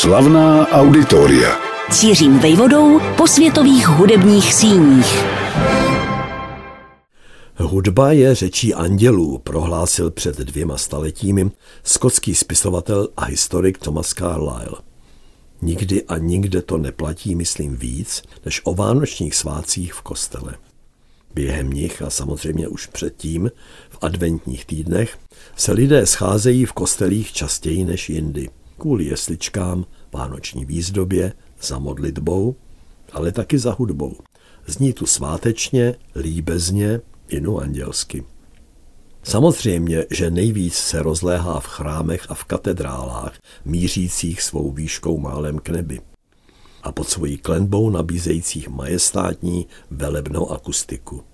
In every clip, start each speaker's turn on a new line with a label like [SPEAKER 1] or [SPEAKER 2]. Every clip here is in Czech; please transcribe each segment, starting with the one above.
[SPEAKER 1] Slavná auditoria.
[SPEAKER 2] Cířím vejvodou po světových hudebních síních.
[SPEAKER 3] Hudba je řečí andělů, prohlásil před dvěma staletími skotský spisovatel a historik Thomas Carlyle. Nikdy a nikde to neplatí, myslím, víc, než o vánočních svácích v kostele. Během nich a samozřejmě už předtím, v adventních týdnech, se lidé scházejí v kostelích častěji než jindy. Kvůli jesličkám, vánoční výzdobě, za modlitbou, ale taky za hudbou. Zní tu svátečně, líbezně, inu andělsky. Samozřejmě, že nejvíc se rozléhá v chrámech a v katedrálách, mířících svou výškou málem k nebi a pod svojí klenbou nabízejících majestátní velebnou akustiku.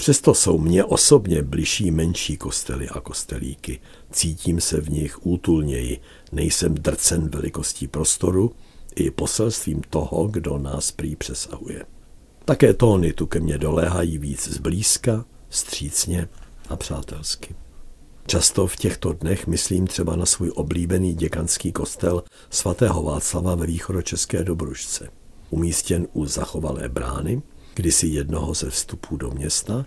[SPEAKER 3] Přesto jsou mně osobně bližší menší kostely a kostelíky. Cítím se v nich útulněji, nejsem drcen velikostí prostoru i poselstvím toho, kdo nás prý přesahuje. Také tóny tu ke mně doléhají víc zblízka, střícně a přátelsky. Často v těchto dnech myslím třeba na svůj oblíbený děkanský kostel svatého Václava ve východočeské Dobružce. Umístěn u zachovalé brány, kdysi jednoho ze vstupů do města,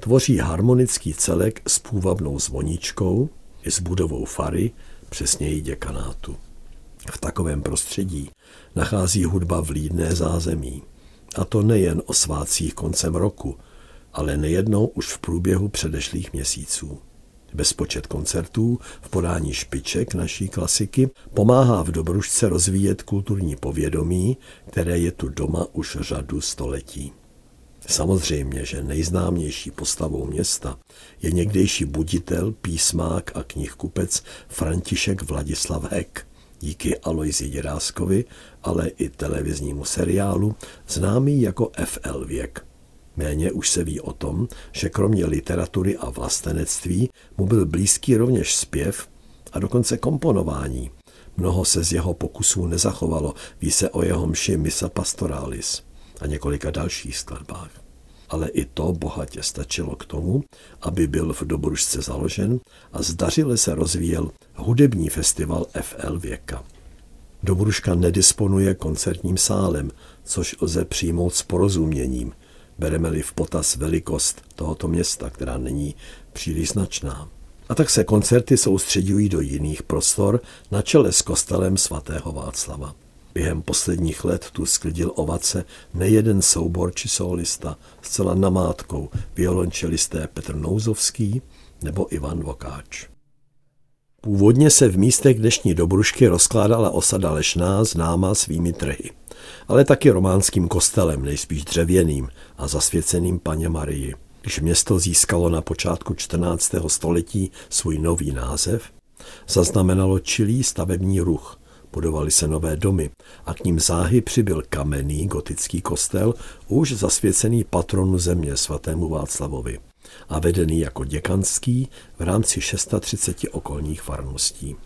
[SPEAKER 3] tvoří harmonický celek s půvabnou zvoničkou i s budovou fary, přesněji děkanátu. V takovém prostředí nachází hudba vlídné zázemí. A to nejen o svácích koncem roku, ale nejednou už v průběhu předešlých měsíců. Bezpočet koncertů v podání špiček naší klasiky pomáhá v Dobružce rozvíjet kulturní povědomí, které je tu doma už řadu století. Samozřejmě, že nejznámější postavou města je někdejší buditel, písmák a knihkupec František Vladislav Hek, díky Aloisi Děráskovi, ale i televiznímu seriálu, známý jako FL věk. Méně už se ví o tom, že kromě literatury a vlastenectví mu byl blízký rovněž zpěv a dokonce komponování. Mnoho se z jeho pokusů nezachovalo, ví se o jeho mši Misa Pastoralis a několika dalších skladbách. Ale i to bohatě stačilo k tomu, aby byl v Dobružce založen a zdařile se rozvíjel hudební festival FL Věka. Dobružka nedisponuje koncertním sálem, což lze přijmout s porozuměním – bereme-li v potaz velikost tohoto města, která není příliš značná. A tak se koncerty soustředují do jiných prostor na čele s kostelem svatého Václava. Během posledních let tu sklidil ovace nejeden soubor či solista, zcela namátkou violončelisté Petr Nouzovský nebo Ivan Vokáč. Původně se v místech dnešní Dobrušky rozkládala osada Lešná známá svými trhy ale taky románským kostelem, nejspíš dřevěným a zasvěceným paně Marii. Když město získalo na počátku 14. století svůj nový název, zaznamenalo čilý stavební ruch. Budovaly se nové domy a k ním záhy přibyl kamenný gotický kostel, už zasvěcený patronu země svatému Václavovi a vedený jako děkanský v rámci 630 okolních farností.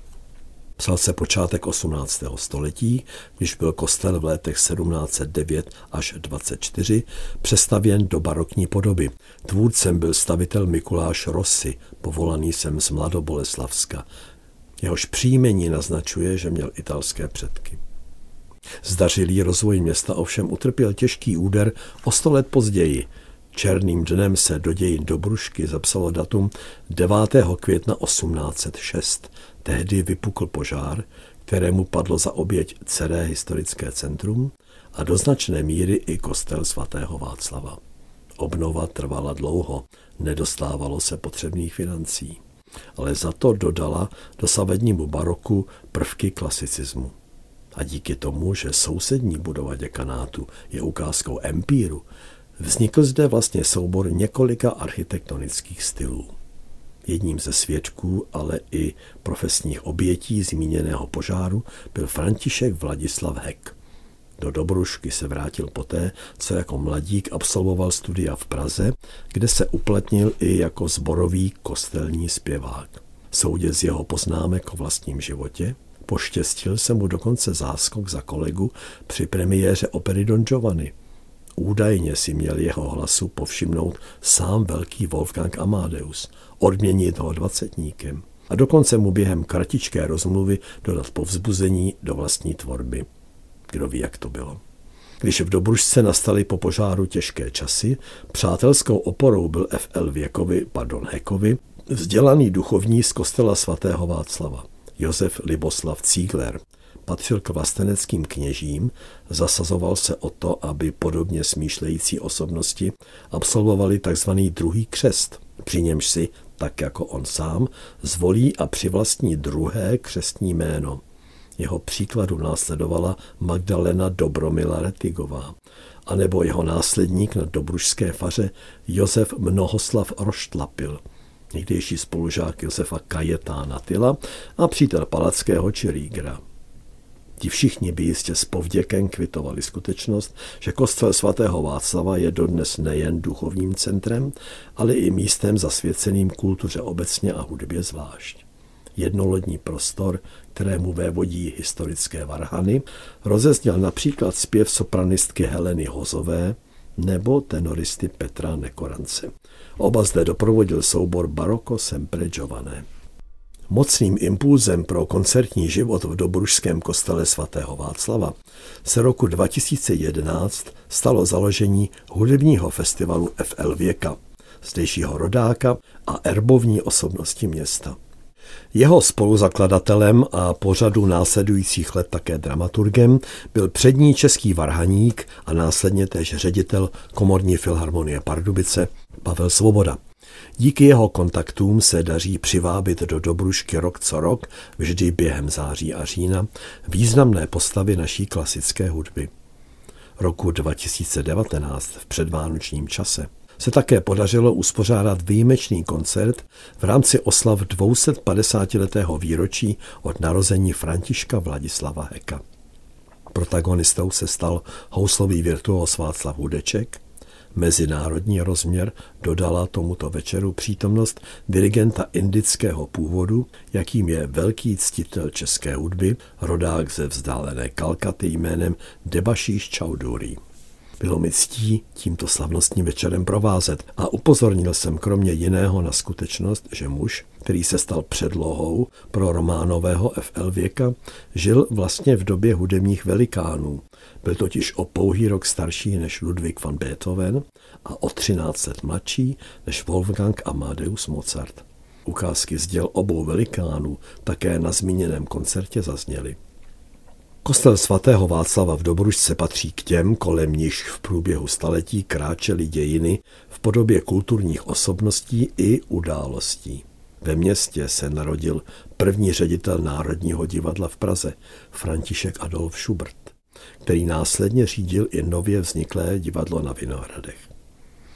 [SPEAKER 3] Psal se počátek 18. století, když byl kostel v letech 1709 až 24 přestavěn do barokní podoby. Tvůrcem byl stavitel Mikuláš Rossi, povolaný sem z Mladoboleslavska. Jehož příjmení naznačuje, že měl italské předky. Zdařilý rozvoj města ovšem utrpěl těžký úder o sto let později. Černým dnem se do dějin Dobrušky zapsalo datum 9. května 1806. Tehdy vypukl požár, kterému padlo za oběť celé historické centrum a do značné míry i kostel svatého Václava. Obnova trvala dlouho, nedostávalo se potřebných financí, ale za to dodala dosavadnímu baroku prvky klasicismu. A díky tomu, že sousední budova děkanátu je ukázkou empíru, vznikl zde vlastně soubor několika architektonických stylů. Jedním ze svědků, ale i profesních obětí zmíněného požáru byl František Vladislav Hek. Do Dobrušky se vrátil poté, co jako mladík absolvoval studia v Praze, kde se uplatnil i jako zborový kostelní zpěvák. Soudě z jeho poznámek o vlastním životě poštěstil se mu dokonce záskok za kolegu při premiéře opery Don Giovanni. Údajně si měl jeho hlasu povšimnout sám velký Wolfgang Amadeus, odměnit ho dvacetníkem. a dokonce mu během kratičké rozmluvy dodat povzbuzení do vlastní tvorby. Kdo ví, jak to bylo. Když v Dobružce nastaly po požáru těžké časy, přátelskou oporou byl F.L. Věkovi, pardon Hekovi, vzdělaný duchovní z kostela svatého Václava, Josef Liboslav Cígler. Patřil k vlasteneckým kněžím, zasazoval se o to, aby podobně smýšlející osobnosti absolvovali tzv. druhý křest, při němž si, tak jako on sám, zvolí a přivlastní druhé křestní jméno – jeho příkladu následovala Magdalena Dobromila Retigová, anebo jeho následník na dobružské faře Josef Mnohoslav Roštlapil, někdejší spolužák Josefa Kajetána Tyla a přítel Palackého či Rígra. Ti všichni by jistě s povděkem kvitovali skutečnost, že kostel svatého Václava je dodnes nejen duchovním centrem, ale i místem zasvěceným kultuře obecně a hudbě zvlášť jednolodní prostor, kterému vévodí historické varhany, rozezněl například zpěv sopranistky Heleny Hozové nebo tenoristy Petra Nekorance. Oba zde doprovodil soubor Baroko Sempre Giované. Mocným impulzem pro koncertní život v Dobružském kostele svatého Václava se roku 2011 stalo založení hudebního festivalu FL Věka, zdejšího rodáka a erbovní osobnosti města. Jeho spoluzakladatelem a pořadu následujících let také dramaturgem byl přední český varhaník a následně též ředitel komorní filharmonie Pardubice Pavel Svoboda. Díky jeho kontaktům se daří přivábit do Dobrušky rok co rok, vždy během září a října, významné postavy naší klasické hudby. Roku 2019 v předvánočním čase se také podařilo uspořádat výjimečný koncert v rámci oslav 250-letého výročí od narození Františka Vladislava Heka. Protagonistou se stal houslový virtuos Václav Hudeček, Mezinárodní rozměr dodala tomuto večeru přítomnost dirigenta indického původu, jakým je velký ctitel české hudby, rodák ze vzdálené Kalkaty jménem Debašíš Čauduri. Bylo mi ctí tímto slavnostním večerem provázet a upozornil jsem kromě jiného na skutečnost, že muž, který se stal předlohou pro románového FL věka, žil vlastně v době hudebních velikánů. Byl totiž o pouhý rok starší než Ludwig van Beethoven a o 13 let mladší než Wolfgang Amadeus Mozart. Ukázky z děl obou velikánů také na zmíněném koncertě zazněly. Kostel svatého Václava v Dobružce patří k těm, kolem níž v průběhu staletí kráčely dějiny v podobě kulturních osobností i událostí. Ve městě se narodil první ředitel Národního divadla v Praze, František Adolf Schubert, který následně řídil i nově vzniklé divadlo na Vinohradech.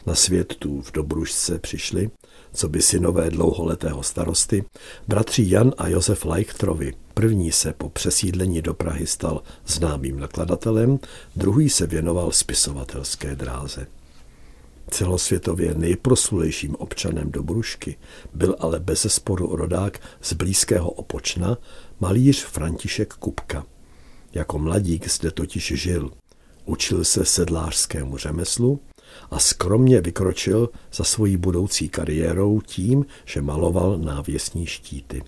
[SPEAKER 3] Na svět tu v Dobružce přišli, co by synové dlouholetého starosty, bratři Jan a Josef Leichtrovi, První se po přesídlení do Prahy stal známým nakladatelem, druhý se věnoval spisovatelské dráze. Celosvětově nejproslulejším občanem Dobrušky byl ale bez sporu rodák z blízkého Opočna, malíř František Kupka. Jako mladík zde totiž žil. Učil se sedlářskému řemeslu a skromně vykročil za svojí budoucí kariérou tím, že maloval návěsní štíty.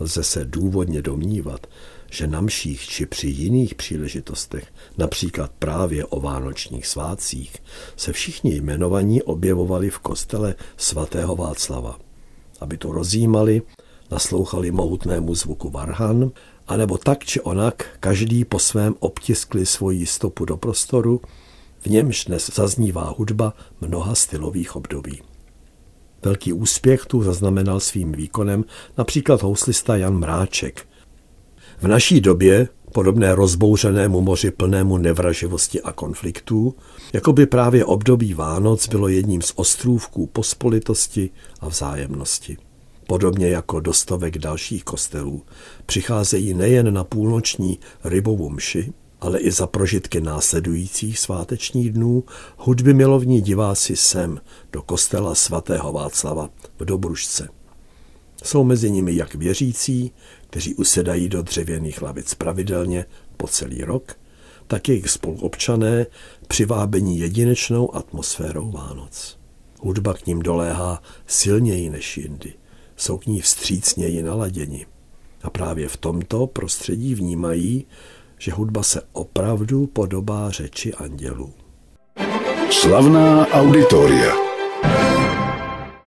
[SPEAKER 3] Lze se důvodně domnívat, že na mších či při jiných příležitostech, například právě o vánočních svátcích, se všichni jmenovaní objevovali v kostele svatého Václava. Aby to rozjímali, naslouchali mohutnému zvuku varhan, anebo tak či onak každý po svém obtiskli svoji stopu do prostoru, němž dnes zaznívá hudba mnoha stylových období. Velký úspěch tu zaznamenal svým výkonem například houslista Jan Mráček. V naší době, podobné rozbouřenému moři plnému nevraživosti a konfliktů, jako by právě období Vánoc bylo jedním z ostrůvků pospolitosti a vzájemnosti. Podobně jako do stovek dalších kostelů přicházejí nejen na půlnoční rybovou mši, ale i za prožitky následujících svátečních dnů hudby milovní diváci sem do kostela svatého Václava v Dobružce. Jsou mezi nimi jak věřící, kteří usedají do dřevěných lavic pravidelně po celý rok, tak jejich spoluobčané přivábení jedinečnou atmosférou Vánoc. Hudba k ním doléhá silněji než jindy. jsou k ní vstřícněji naladěni. A právě v tomto prostředí vnímají, že hudba se opravdu podobá řeči andělů.
[SPEAKER 1] Slavná auditoria.